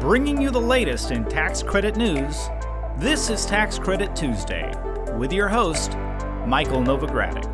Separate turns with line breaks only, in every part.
bringing you the latest in tax credit news. This is Tax Credit Tuesday with your host, Michael Novogradac.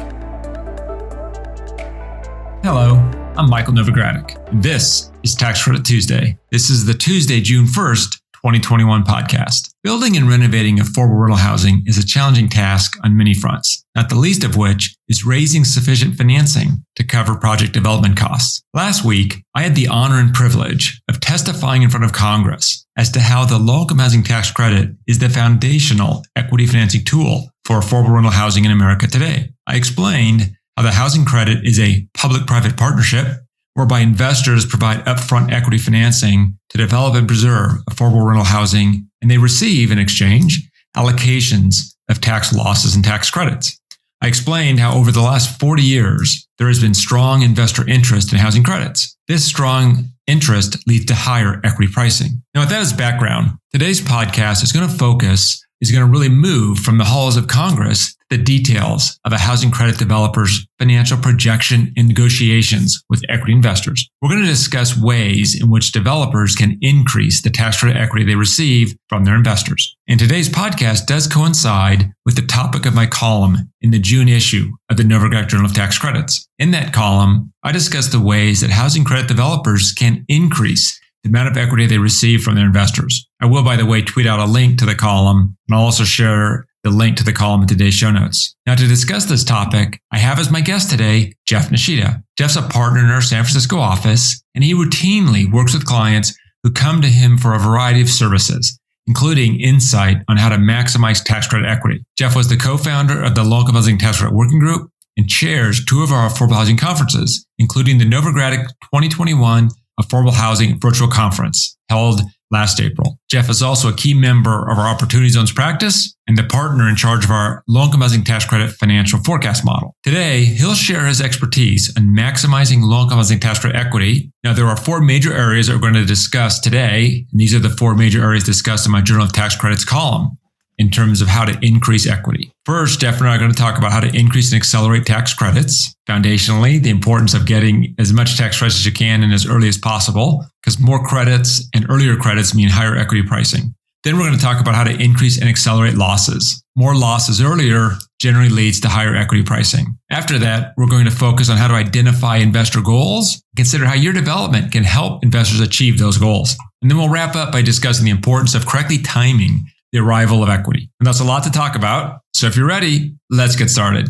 Hello, I'm Michael Novogradac. This is Tax Credit Tuesday. This is the Tuesday, June 1st, 2021 podcast. Building and renovating affordable rental housing is a challenging task on many fronts, not the least of which is raising sufficient financing to cover project development costs. Last week, I had the honor and privilege of testifying in front of Congress as to how the low income housing tax credit is the foundational equity financing tool for affordable rental housing in America today. I explained how the housing credit is a public private partnership whereby investors provide upfront equity financing to develop and preserve affordable rental housing, and they receive in exchange allocations of tax losses and tax credits. I explained how over the last 40 years, there has been strong investor interest in housing credits. This strong interest leads to higher equity pricing. Now, with that as background, today's podcast is going to focus is going to really move from the halls of Congress the details of a housing credit developer's financial projection and negotiations with equity investors. We're going to discuss ways in which developers can increase the tax credit equity they receive from their investors. And today's podcast does coincide with the topic of my column in the June issue of the Novogradac Journal of Tax Credits. In that column, I discuss the ways that housing credit developers can increase the amount of equity they receive from their investors. I will, by the way, tweet out a link to the column, and I'll also share the link to the column in today's show notes. Now, to discuss this topic, I have as my guest today Jeff Nishida. Jeff's a partner in our San Francisco office, and he routinely works with clients who come to him for a variety of services, including insight on how to maximize tax credit equity. Jeff was the co-founder of the Local Housing Tax Credit Working Group and chairs two of our affordable housing conferences, including the Novogradac 2021 Affordable Housing Virtual Conference held last April. Jeff is also a key member of our Opportunity Zones practice and the partner in charge of our low-income housing tax credit financial forecast model. Today, he'll share his expertise on maximizing low-income housing tax credit equity. Now, there are four major areas that we're going to discuss today, and these are the four major areas discussed in my Journal of Tax Credits column in terms of how to increase equity. First, Jeff and I are going to talk about how to increase and accelerate tax credits. Foundationally, the importance of getting as much tax credits as you can and as early as possible, because more credits and earlier credits mean higher equity pricing. Then we're going to talk about how to increase and accelerate losses. More losses earlier generally leads to higher equity pricing. After that, we're going to focus on how to identify investor goals, consider how your development can help investors achieve those goals. And then we'll wrap up by discussing the importance of correctly timing the arrival of equity. And that's a lot to talk about. So if you're ready, let's get started.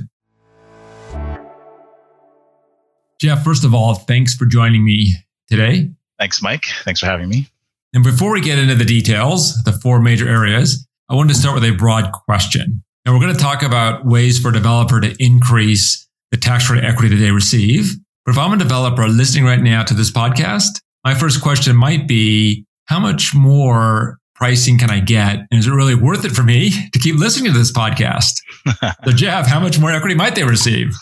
Jeff, first of all, thanks for joining me today.
Thanks, Mike. Thanks for having me.
And before we get into the details, the four major areas, I wanted to start with a broad question. And we're going to talk about ways for a developer to increase the tax credit equity that they receive. But if I'm a developer listening right now to this podcast, my first question might be how much more pricing can I get? And is it really worth it for me to keep listening to this podcast? so, Jeff, how much more equity might they receive?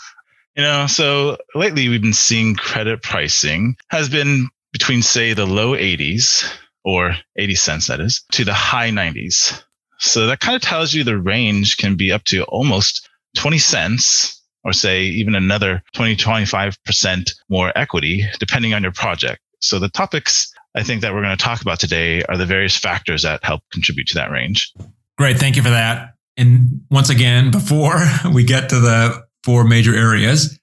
You know, so lately we've been seeing credit pricing has been between, say, the low 80s or 80 cents, that is, to the high 90s. So that kind of tells you the range can be up to almost 20 cents or say even another 20, 25% more equity, depending on your project. So the topics I think that we're going to talk about today are the various factors that help contribute to that range.
Great. Thank you for that. And once again, before we get to the four major areas,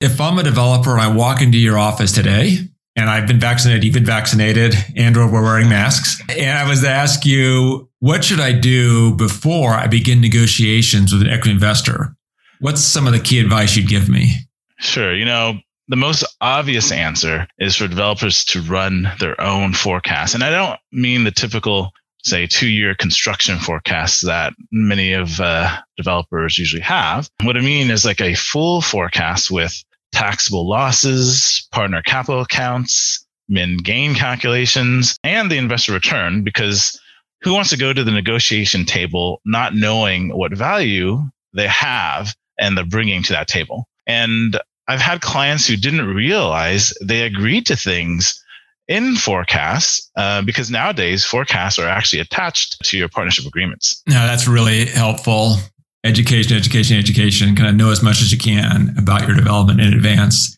if I'm a developer and I walk into your office today and I've been vaccinated, you've been vaccinated, and or we're wearing masks, and I was to ask you, what should I do before I begin negotiations with an equity investor? What's some of the key advice you'd give me?
Sure. You know, the most obvious answer is for developers to run their own forecasts. And I don't mean the typical, say, two year construction forecast that many of uh, developers usually have. What I mean is like a full forecast with taxable losses, partner capital accounts, min gain calculations, and the investor return, because who wants to go to the negotiation table not knowing what value they have and they're bringing to that table? And I've had clients who didn't realize they agreed to things in forecasts uh, because nowadays forecasts are actually attached to your partnership agreements.
No, that's really helpful. Education, education, education. Kind of know as much as you can about your development in advance.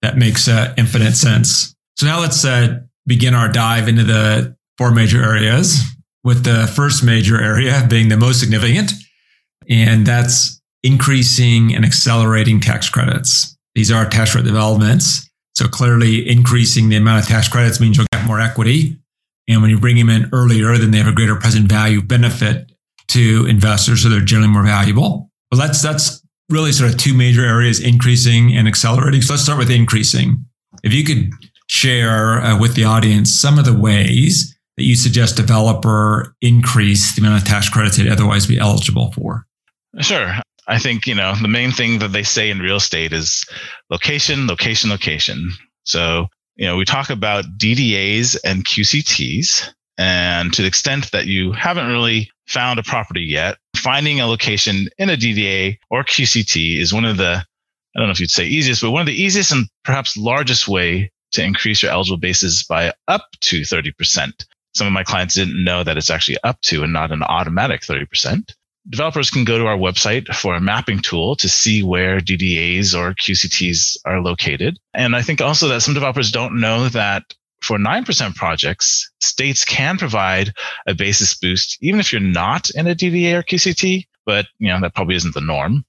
That makes uh, infinite sense. So now let's uh, begin our dive into the four major areas, with the first major area being the most significant, and that's increasing and accelerating tax credits. These are tax credit developments. So clearly increasing the amount of tax credits means you'll get more equity. And when you bring them in earlier, then they have a greater present value benefit to investors. So they're generally more valuable. But that's, that's really sort of two major areas, increasing and accelerating. So let's start with increasing. If you could share uh, with the audience some of the ways that you suggest developer increase the amount of tax credits they'd otherwise be eligible for.
Sure. I think, you know, the main thing that they say in real estate is location, location, location. So, you know, we talk about DDAs and QCTs. And to the extent that you haven't really found a property yet, finding a location in a DDA or QCT is one of the, I don't know if you'd say easiest, but one of the easiest and perhaps largest way to increase your eligible basis by up to 30%. Some of my clients didn't know that it's actually up to and not an automatic 30% developers can go to our website for a mapping tool to see where DDAs or QCTs are located. And I think also that some developers don't know that for 9% projects, states can provide a basis boost, even if you're not in a DDA or QCT, but you know, that probably isn't the norm.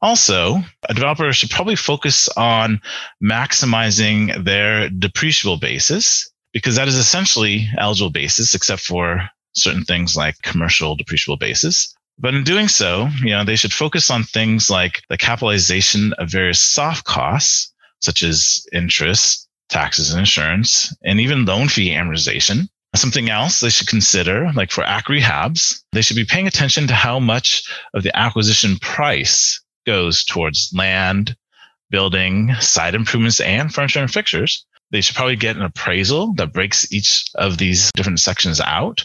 Also, a developer should probably focus on maximizing their depreciable basis because that is essentially eligible basis, except for certain things like commercial depreciable basis. But in doing so, you know, they should focus on things like the capitalization of various soft costs, such as interest, taxes and insurance, and even loan fee amortization. Something else they should consider, like for AC rehabs, they should be paying attention to how much of the acquisition price goes towards land, building, site improvements, and furniture and fixtures they should probably get an appraisal that breaks each of these different sections out.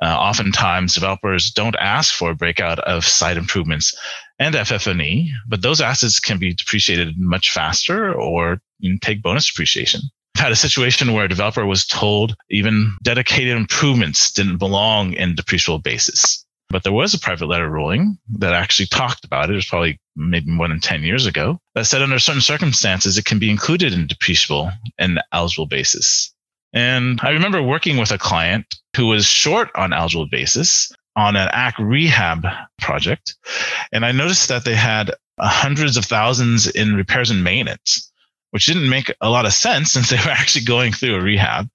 Uh, oftentimes, developers don't ask for a breakout of site improvements and FF&E, but those assets can be depreciated much faster or you know, take bonus depreciation. I've had a situation where a developer was told even dedicated improvements didn't belong in depreciable basis. But there was a private letter ruling that actually talked about it. It was probably maybe more than 10 years ago that said under certain circumstances, it can be included in depreciable and eligible basis. And I remember working with a client who was short on eligible basis on an AC rehab project. And I noticed that they had hundreds of thousands in repairs and maintenance which didn't make a lot of sense since they were actually going through a rehab.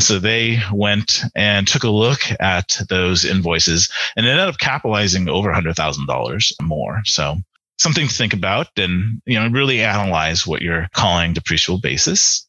So they went and took a look at those invoices and ended up capitalizing over $100,000 more. So something to think about and you know really analyze what you're calling depreciable basis.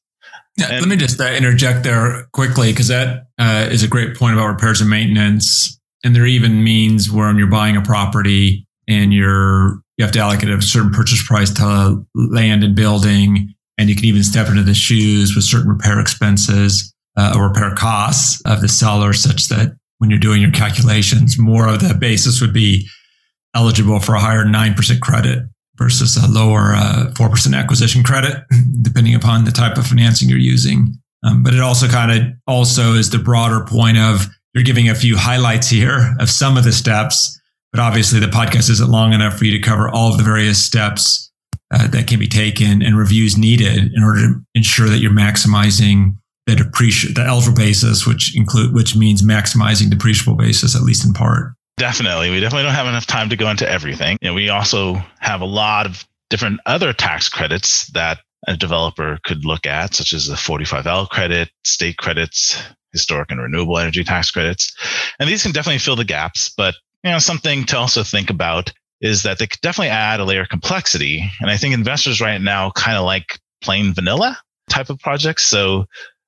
Yeah, and, let me just uh, interject there quickly because that uh, is a great point about repairs and maintenance. And there even means when you're buying a property and you're you have to allocate a certain purchase price to land and building and you can even step into the shoes with certain repair expenses uh, or repair costs of the seller, such that when you're doing your calculations, more of the basis would be eligible for a higher 9% credit versus a lower uh, 4% acquisition credit, depending upon the type of financing you're using. Um, but it also kind of also is the broader point of you're giving a few highlights here of some of the steps, but obviously the podcast isn't long enough for you to cover all of the various steps uh, that can be taken and reviews needed in order to ensure that you're maximizing the depreciable, the eligible basis, which include, which means maximizing depreciable basis, at least in part.
Definitely. We definitely don't have enough time to go into everything. Know, we also have a lot of different other tax credits that a developer could look at, such as the 45L credit, state credits, historic and renewable energy tax credits. And these can definitely fill the gaps, but you know, something to also think about is that they could definitely add a layer of complexity. And I think investors right now kind of like plain vanilla type of projects. So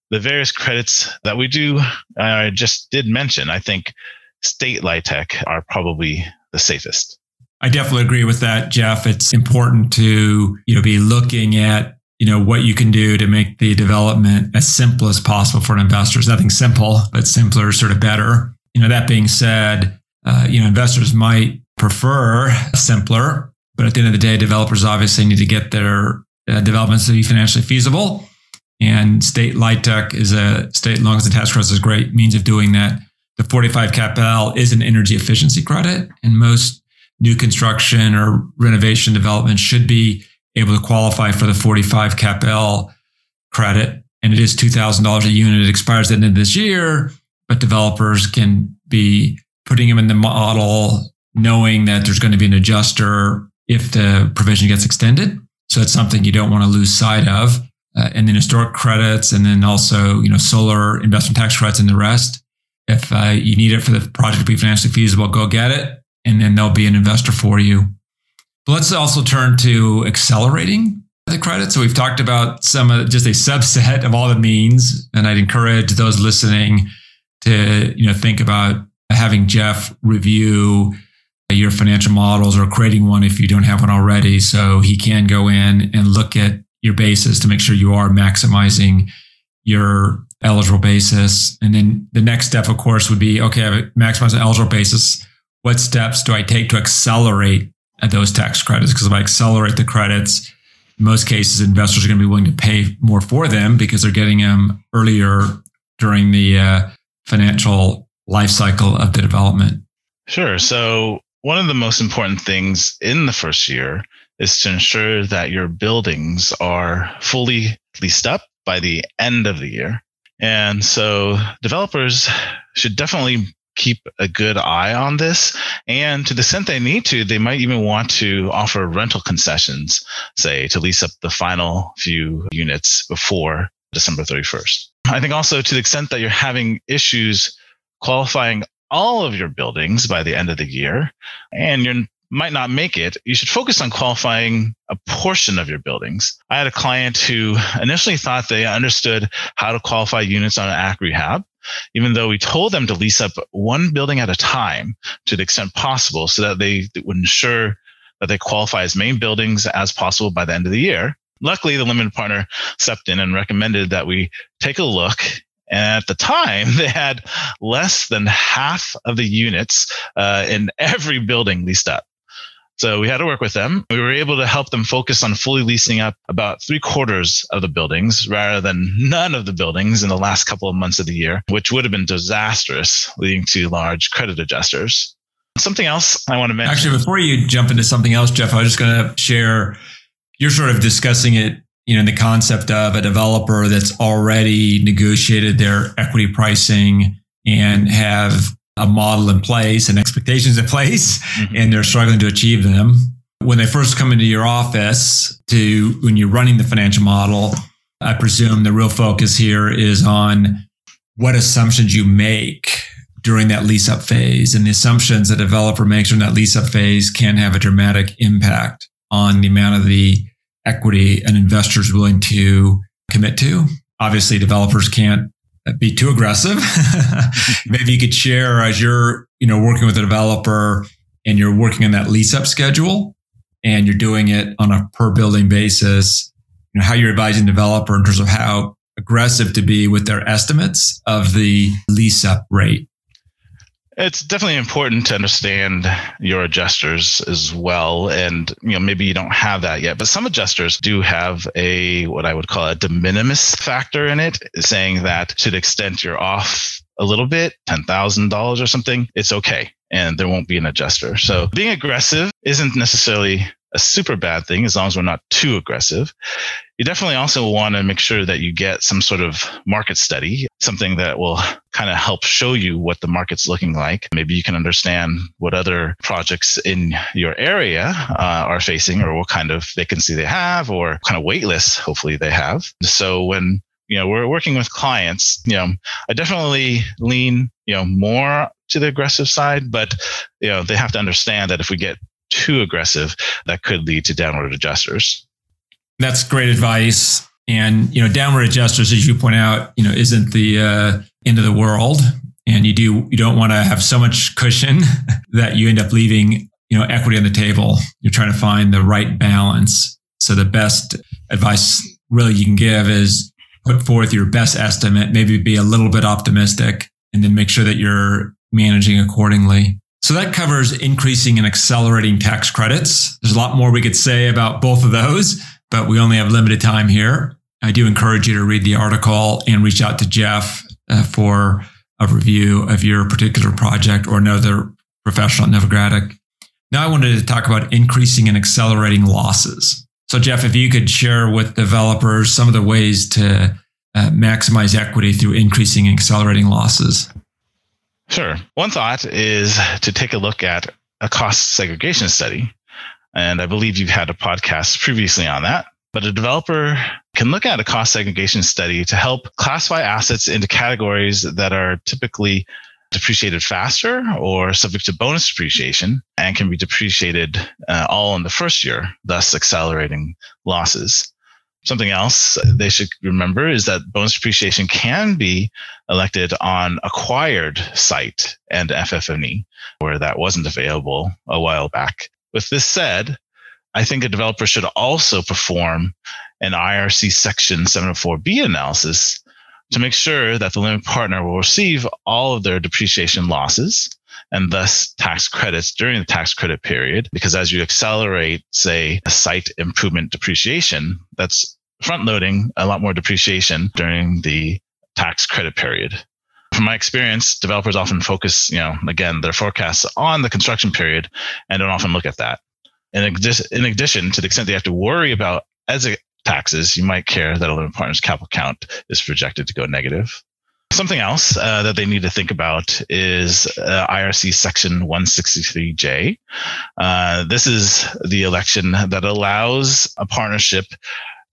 the various credits that we do, I just did mention, I think state LIHTC are probably the safest.
I definitely agree with that, Jeff. It's important to, you know, be looking at, you know, what you can do to make the development as simple as possible for an investor. It's nothing simple, but simpler, sort of better. You know, that being said, uh, you know, investors might prefer simpler. But at the end of the day, developers obviously need to get their uh, developments to be financially feasible. And state LIHTC is a state, as the tax credit is a great means of doing that. The 45 CAPL is an energy efficiency credit, and most new construction or renovation development should be able to qualify for the 45 CAPL credit. And it is $2,000 a unit. It expires at the end of this year but developers can be putting them in the model, knowing that there's going to be an adjuster if the provision gets extended. So it's something you don't want to lose sight of. Uh, and then historic credits, and then also you know solar investment tax credits and the rest. If uh, you need it for the project to be financially feasible, go get it, and then there'll be an investor for you. But let's also turn to accelerating the credit. So we've talked about some of just a subset of all the means, and I'd encourage those listening to you know think about having Jeff review your financial models or creating one if you don't have one already. So he can go in and look at your basis to make sure you are maximizing your eligible basis. And then the next step, of course, would be okay, I maximize the eligible basis. What steps do I take to accelerate those tax credits? Because if I accelerate the credits, most cases, investors are going to be willing to pay more for them because they're getting them earlier during the uh, financial life cycle of the development.
Sure. So one of the most important things in the first year is to ensure that your buildings are fully leased up by the end of the year. And so developers should definitely keep a good eye on this. And to the extent they need to, they might even want to offer rental concessions, say to lease up the final few units before December 31st. I think also to the extent that you're having issues qualifying all of your buildings by the end of the year and you might not make it, you should focus on qualifying a portion of your buildings. I had a client who initially thought they understood how to qualify units on an ACK rehab, even though we told them to lease up one building at a time to the extent possible so that they would ensure that they qualify as main buildings as possible by the end of the year. Luckily, the limited partner stepped in and recommended that we take a look at the time, they had less than half of the units uh, in every building leased up. So we had to work with them. We were able to help them focus on fully leasing up about three quarters of the buildings rather than none of the buildings in the last couple of months of the year, which would have been disastrous, leading to large credit adjusters. Something else I want to mention.
Actually, before you jump into something else, Jeff, I was just going to share. You're sort of discussing it you know, the concept of a developer that's already negotiated their equity pricing and have a model in place and expectations in place, mm-hmm. and they're struggling to achieve them. When they first come into your office to when you're running the financial model, I presume the real focus here is on what assumptions you make during that lease up phase. And the assumptions a developer makes during that lease up phase can have a dramatic impact on the amount of the equity an investor is willing to commit to. Obviously, developers can't be too aggressive. Maybe you could share as you're, you know, working with a developer and you're working on that lease up schedule and you're doing it on a per building basis, you know, how you're advising developer in terms of how aggressive to be with their estimates of the lease up rate.
It's definitely important to understand your adjusters as well. And, you know, maybe you don't have that yet, but some adjusters do have a, what I would call a de minimis factor in it, saying that to the extent you're off a little bit, $10,000 or something, it's okay. And there won't be an adjuster. So being aggressive isn't necessarily a super bad thing as long as we're not too aggressive. You definitely also want to make sure that you get some sort of market study, something that will kind of help show you what the market's looking like. Maybe you can understand what other projects in your area uh, are facing or what kind of vacancy they have or kind of wait lists, hopefully they have. So when you know we're working with clients you know i definitely lean you know more to the aggressive side but you know they have to understand that if we get too aggressive, that could lead to downward adjusters.
That's great advice. And you know, downward adjusters, as you point out, you know, isn't the uh, end of the world. And you do you don't want to have so much cushion that you end up leaving you know equity on the table. You're trying to find the right balance. So the best advice really you can give is put forth your best estimate, maybe be a little bit optimistic, and then make sure that you're managing accordingly. So that covers increasing and accelerating tax credits. There's a lot more we could say about both of those, but we only have limited time here. I do encourage you to read the article and reach out to Jeff uh, for a review of your particular project or another professional at Novogradac. Now I wanted to talk about increasing and accelerating losses. So Jeff, if you could share with developers some of the ways to uh, maximize equity through increasing and accelerating losses.
Sure. One thought is to take a look at a cost segregation study. And I believe you've had a podcast previously on that. But a developer can look at a cost segregation study to help classify assets into categories that are typically depreciated faster or subject to bonus depreciation and can be depreciated uh, all in the first year, thus accelerating losses. Something else they should remember is that bonus depreciation can be elected on acquired site and FF&E, where that wasn't available a while back. With this said, I think a developer should also perform an IRC Section 704B analysis to make sure that the limited partner will receive all of their depreciation losses and thus tax credits during the tax credit period. Because as you accelerate, say, a site improvement depreciation, that's front loading a lot more depreciation during the tax credit period. From my experience, developers often focus, you know, again, their forecasts on the construction period and don't often look at that. In, in addition, to the extent they have to worry about exit taxes, you might care that a limited partner's capital count is projected to go negative. Something else uh, that they need to think about is uh, IRC Section 163J. Uh, this is the election that allows a partnership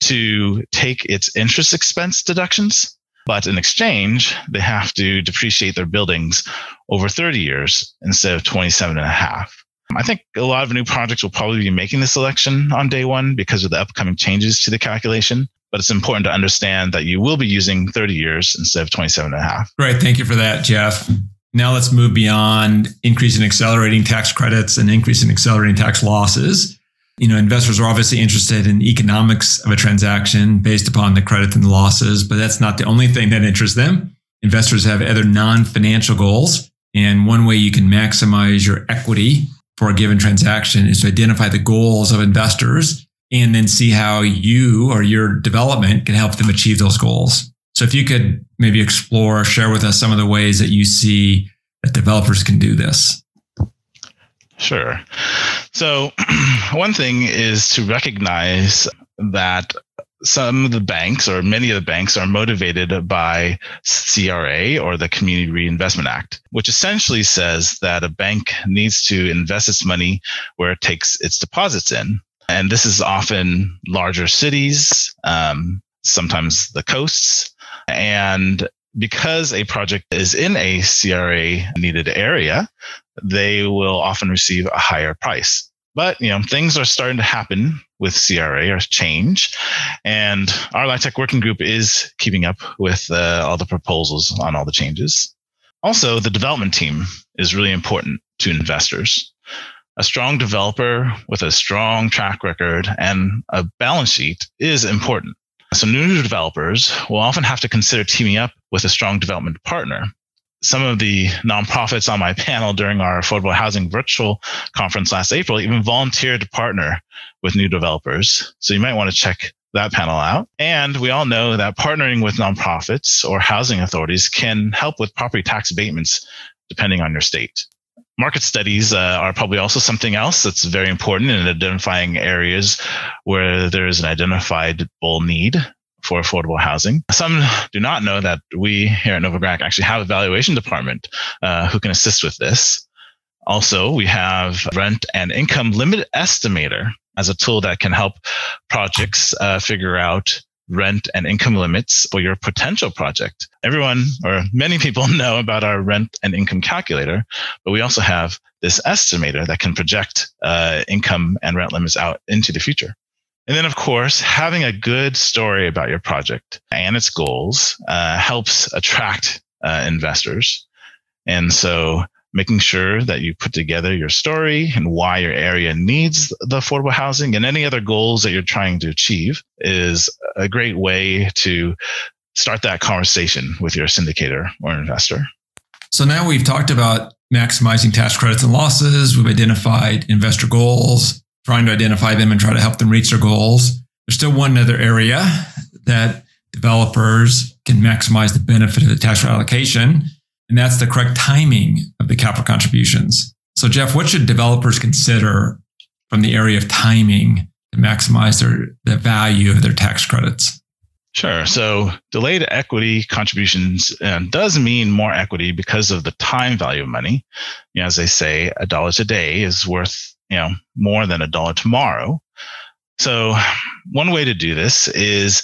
to take its interest expense deductions, but in exchange, they have to depreciate their buildings over 30 years instead of 27 and a half. I think a lot of new projects will probably be making this selection on day one because of the upcoming changes to the calculation. But it's important to understand that you will be using 30 years instead of 27 and a half.
Great. Thank you for that, Jeff. Now let's move beyond increasing accelerating tax credits and increasing accelerating tax losses. You know, investors are obviously interested in economics of a transaction based upon the credit and the losses, but that's not the only thing that interests them. Investors have other non-financial goals. And one way you can maximize your equity for a given transaction is to identify the goals of investors and then see how you or your development can help them achieve those goals. So if you could maybe explore, share with us some of the ways that you see that developers can do this.
Sure. So, one thing is to recognize that some of the banks or many of the banks are motivated by CRA or the Community Reinvestment Act, which essentially says that a bank needs to invest its money where it takes its deposits in. And this is often larger cities, um, sometimes the coasts. And because a project is in a CRA needed area, they will often receive a higher price. But you know, things are starting to happen with CRA or change, and our LIHTC working group is keeping up with uh, all the proposals on all the changes. Also, the development team is really important to investors. A strong developer with a strong track record and a balance sheet is important. So, new developers will often have to consider teaming up with a strong development partner some of the nonprofits on my panel during our affordable housing virtual conference last April even volunteered to partner with new developers. So you might want to check that panel out. And we all know that partnering with nonprofits or housing authorities can help with property tax abatements depending on your state. Market studies uh, are probably also something else that's very important in identifying areas where there is an identified bull need for affordable housing. Some do not know that we here at Novogradac actually have a valuation department uh, who can assist with this. Also, we have rent and income limit estimator as a tool that can help projects uh, figure out rent and income limits for your potential project. Everyone or many people know about our rent and income calculator, but we also have this estimator that can project uh, income and rent limits out into the future. And then, of course, having a good story about your project and its goals uh, helps attract uh, investors. And so, making sure that you put together your story and why your area needs the affordable housing and any other goals that you're trying to achieve is a great way to start that conversation with your syndicator or investor.
So now we've talked about maximizing tax credits and losses. We've identified investor goals trying to identify them and try to help them reach their goals. There's still one other area that developers can maximize the benefit of the tax allocation, and that's the correct timing of the capital contributions. So, Jeff, what should developers consider from the area of timing to maximize their the value of their tax credits?
Sure. So delayed equity contributions does mean more equity because of the time value of money. You know, as they say, a dollar today is worth you know more than a dollar tomorrow. So one way to do this is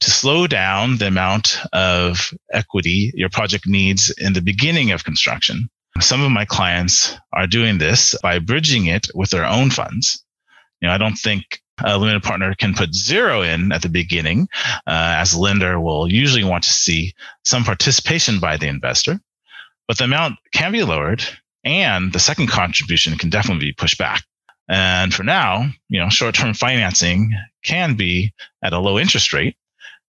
to slow down the amount of equity your project needs in the beginning of construction. Some of my clients are doing this by bridging it with their own funds. You know, I don't think a limited partner can put zero in at the beginning, uh, as a lender will usually want to see some participation by the investor. But the amount can be lowered, and the second contribution can definitely be pushed back. And for now, you know, short-term financing can be at a low interest rate,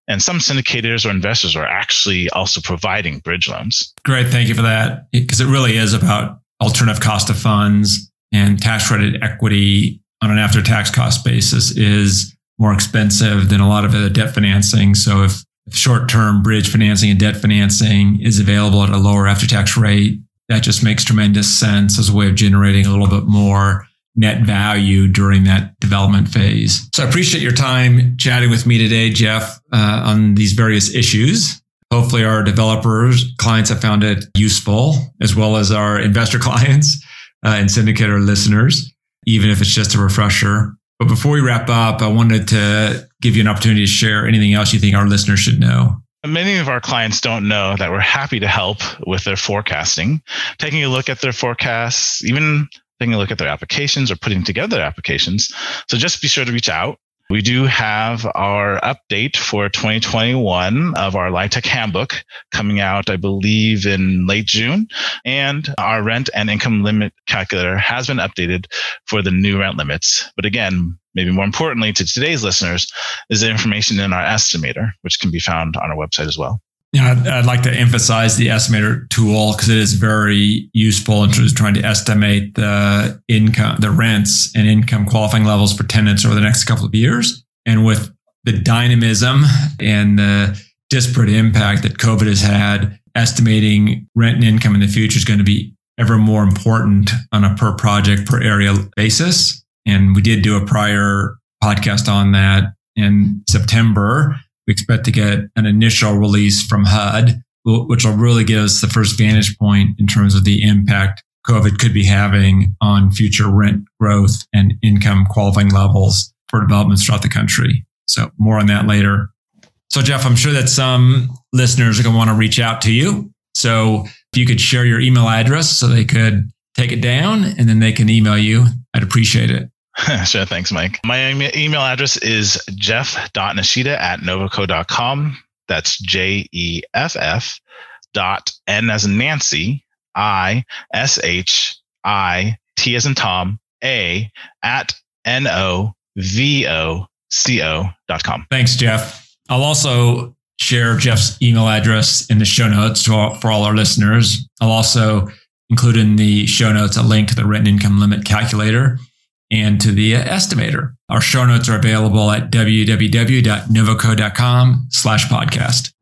and some syndicators or investors are actually also providing bridge loans.
Great, thank you for that, because it really is about alternative cost of funds and tax credit equity on an after tax cost basis is more expensive than a lot of other debt financing. So if, short term bridge financing and debt financing is available at a lower after tax rate, that just makes tremendous sense as a way of generating a little bit more net value during that development phase. So I appreciate your time chatting with me today, Jeff, uh, on these various issues. Hopefully, our developers, clients have found it useful, as well as our investor clients uh, and syndicator listeners even if it's just a refresher. But before we wrap up, I wanted to give you an opportunity to share anything else you think our listeners should know.
Many of our clients don't know that we're happy to help with their forecasting, taking a look at their forecasts, even taking a look at their applications or putting together applications. So just be sure to reach out. We do have our update for 2021 of our LIHTC handbook coming out, I believe, in late June. And our rent and income limit calculator has been updated for the new rent limits. But again, maybe more importantly to today's listeners is the information in our estimator, which can be found on our website as well.
Yeah, I'd, I'd like to emphasize the estimator tool because it is very useful in terms of trying to estimate the income, the rents and income qualifying levels for tenants over the next couple of years. And with the dynamism and the disparate impact that COVID has had, estimating rent and income in the future is going to be ever more important on a per project, per area basis. And we did do a prior podcast on that in September we expect to get an initial release from HUD, which will really give us the first vantage point in terms of the impact COVID could be having on future rent growth and income qualifying levels for developments throughout the country. So more on that later. So Jeff, I'm sure that some listeners are going to want to reach out to you. So if you could share your email address so they could take it down and then they can email you, I'd appreciate it.
sure. Thanks, Mike. My email address is jeff.nishida at novoco.com. That's J E F F dot N as in Nancy, I S H I T as in Tom, A at N O V O C O dot com.
Thanks, Jeff. I'll also share Jeff's email address in the show notes all, for all our listeners. I'll also include in the show notes a link to the rent income limit calculator and to the estimator. Our show notes are available at www.novoco.com slash podcast.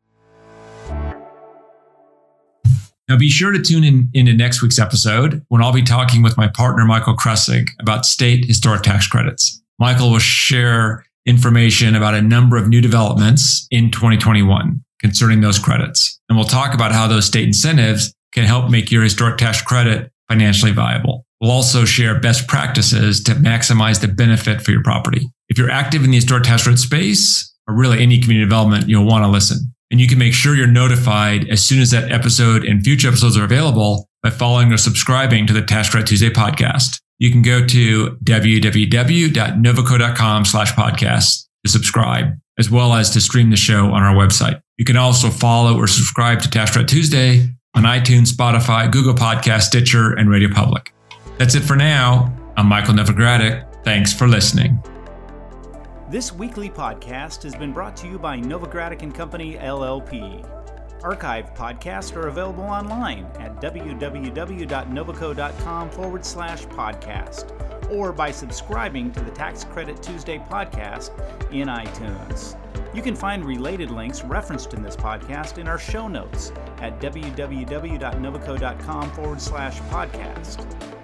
Now be sure to tune in into next week's episode when I'll be talking with my partner, Michael Kressig, about state historic tax credits. Michael will share information about a number of new developments in 2021 concerning those credits. And we'll talk about how those state incentives can help make your historic tax credit financially viable. We'll also share best practices to maximize the benefit for your property. If you're active in the historic tax credit space or really any community development, you'll want to listen. And you can make sure you're notified as soon as that episode and future episodes are available by following or subscribing to the Tax Credit Tuesday podcast. You can go to www.novoco.com slash podcast to subscribe, as well as to stream the show on our website. You can also follow or subscribe to Tax Credit Tuesday on iTunes, Spotify, Google Podcast, Stitcher, and Radio Public. That's it for now. I'm Michael Novogradac. Thanks for listening.
This weekly podcast has been brought to you by Novogradac and Company LLP. Archive podcasts are available online at www.novoco.com forward slash podcast or by subscribing to the Tax Credit Tuesday podcast in iTunes. You can find related links referenced in this podcast in our show notes at www.novoco.com forward slash podcast.